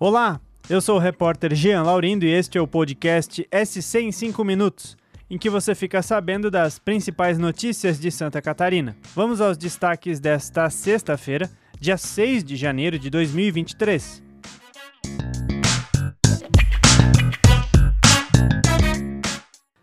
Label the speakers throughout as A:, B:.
A: Olá, eu sou o repórter Jean Laurindo e este é o podcast SC em 5 minutos, em que você fica sabendo das principais notícias de Santa Catarina. Vamos aos destaques desta sexta-feira, dia 6 de janeiro de 2023.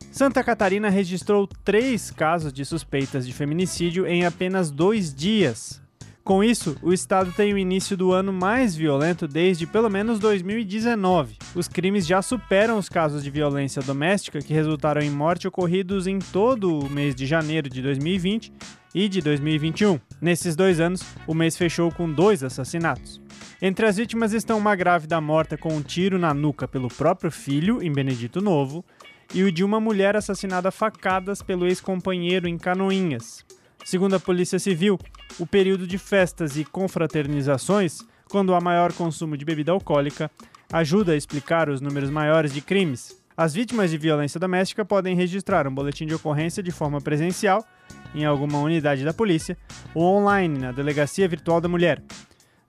A: Santa Catarina registrou três casos de suspeitas de feminicídio em apenas dois dias. Com isso, o estado tem o início do ano mais violento desde pelo menos 2019. Os crimes já superam os casos de violência doméstica que resultaram em morte ocorridos em todo o mês de janeiro de 2020 e de 2021. Nesses dois anos, o mês fechou com dois assassinatos. Entre as vítimas estão uma grávida morta com um tiro na nuca pelo próprio filho, em Benedito Novo, e o de uma mulher assassinada a facadas pelo ex-companheiro em Canoinhas. Segundo a Polícia Civil, o período de festas e confraternizações, quando há maior consumo de bebida alcoólica, ajuda a explicar os números maiores de crimes. As vítimas de violência doméstica podem registrar um boletim de ocorrência de forma presencial em alguma unidade da polícia ou online na Delegacia Virtual da Mulher.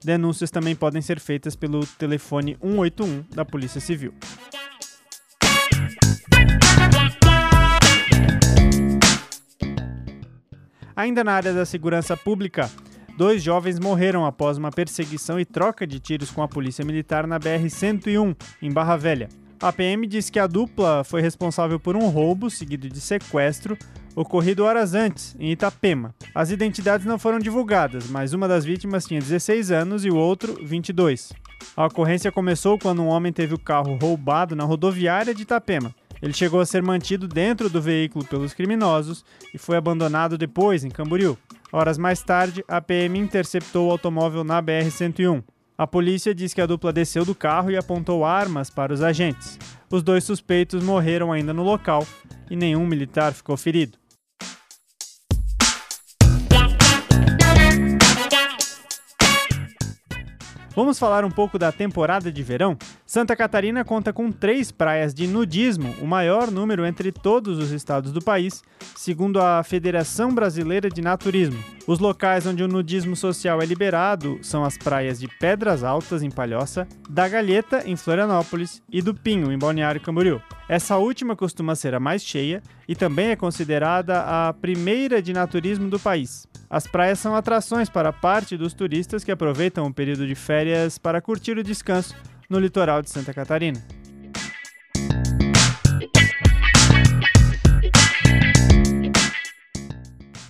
A: Denúncias também podem ser feitas pelo telefone 181 da Polícia Civil. Ainda na área da segurança pública, dois jovens morreram após uma perseguição e troca de tiros com a polícia militar na BR-101, em Barra Velha. A PM diz que a dupla foi responsável por um roubo seguido de sequestro ocorrido horas antes, em Itapema. As identidades não foram divulgadas, mas uma das vítimas tinha 16 anos e o outro 22. A ocorrência começou quando um homem teve o carro roubado na rodoviária de Itapema. Ele chegou a ser mantido dentro do veículo pelos criminosos e foi abandonado depois em Camboriú. Horas mais tarde, a PM interceptou o automóvel na BR-101. A polícia diz que a dupla desceu do carro e apontou armas para os agentes. Os dois suspeitos morreram ainda no local e nenhum militar ficou ferido. Vamos falar um pouco da temporada de verão? Santa Catarina conta com três praias de nudismo, o maior número entre todos os estados do país, segundo a Federação Brasileira de Naturismo. Os locais onde o nudismo social é liberado são as praias de Pedras Altas, em Palhoça, da Galheta, em Florianópolis, e do Pinho, em Balneário Camboriú. Essa última costuma ser a mais cheia e também é considerada a primeira de naturismo do país. As praias são atrações para parte dos turistas que aproveitam o período de férias para curtir o descanso no litoral de Santa Catarina.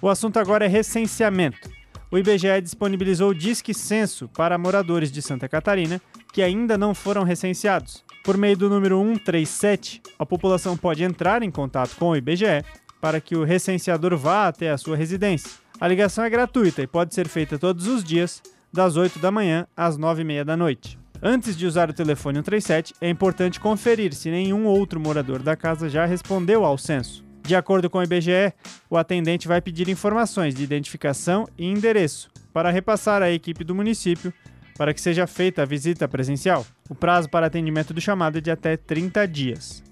A: O assunto agora é recenseamento. O IBGE disponibilizou o Disque Censo para moradores de Santa Catarina que ainda não foram recenseados. Por meio do número 137, a população pode entrar em contato com o IBGE para que o recenseador vá até a sua residência. A ligação é gratuita e pode ser feita todos os dias, das 8 da manhã às 9 e meia da noite. Antes de usar o telefone 137, é importante conferir se nenhum outro morador da casa já respondeu ao censo. De acordo com o IBGE, o atendente vai pedir informações de identificação e endereço para repassar à equipe do município para que seja feita a visita presencial. O prazo para atendimento do chamado é de até 30 dias.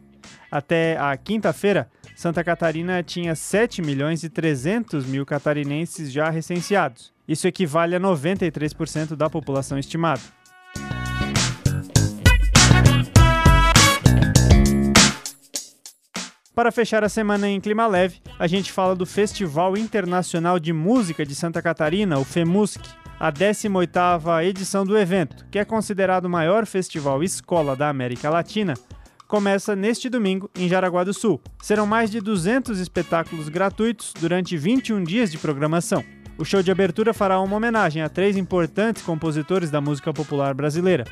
A: Até a quinta-feira, Santa Catarina tinha 7 milhões e 300 mil catarinenses já recenseados. Isso equivale a 93% da população estimada. Para fechar a semana em clima leve, a gente fala do Festival Internacional de Música de Santa Catarina, o FEMUSC, a 18ª edição do evento, que é considerado o maior festival escola da América Latina, começa neste domingo em Jaraguá do Sul. Serão mais de 200 espetáculos gratuitos durante 21 dias de programação. O show de abertura fará uma homenagem a três importantes compositores da música popular brasileira: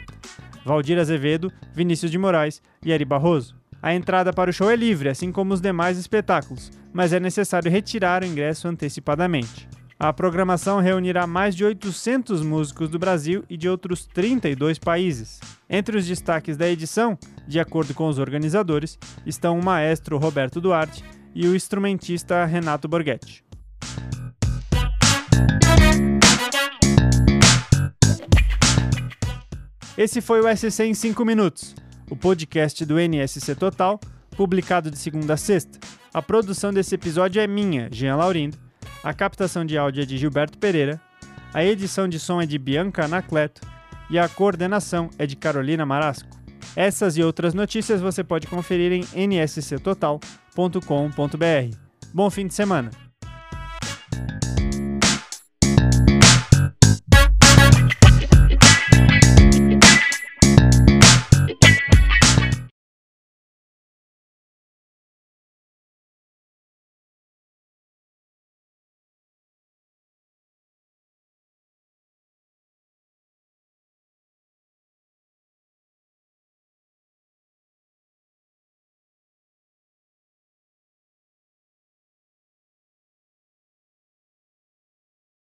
A: Valdir Azevedo, Vinícius de Moraes e Ari Barroso. A entrada para o show é livre, assim como os demais espetáculos, mas é necessário retirar o ingresso antecipadamente. A programação reunirá mais de 800 músicos do Brasil e de outros 32 países. Entre os destaques da edição, de acordo com os organizadores, estão o maestro Roberto Duarte e o instrumentista Renato Borghetti. Esse foi o SC em 5 minutos, o podcast do NSC Total, publicado de segunda a sexta. A produção desse episódio é minha, Jean Laurindo a captação de áudio é de Gilberto Pereira, a edição de som é de Bianca Anacleto e a coordenação é de Carolina Marasco. Essas e outras notícias você pode conferir em nsctotal.com.br. Bom fim de semana!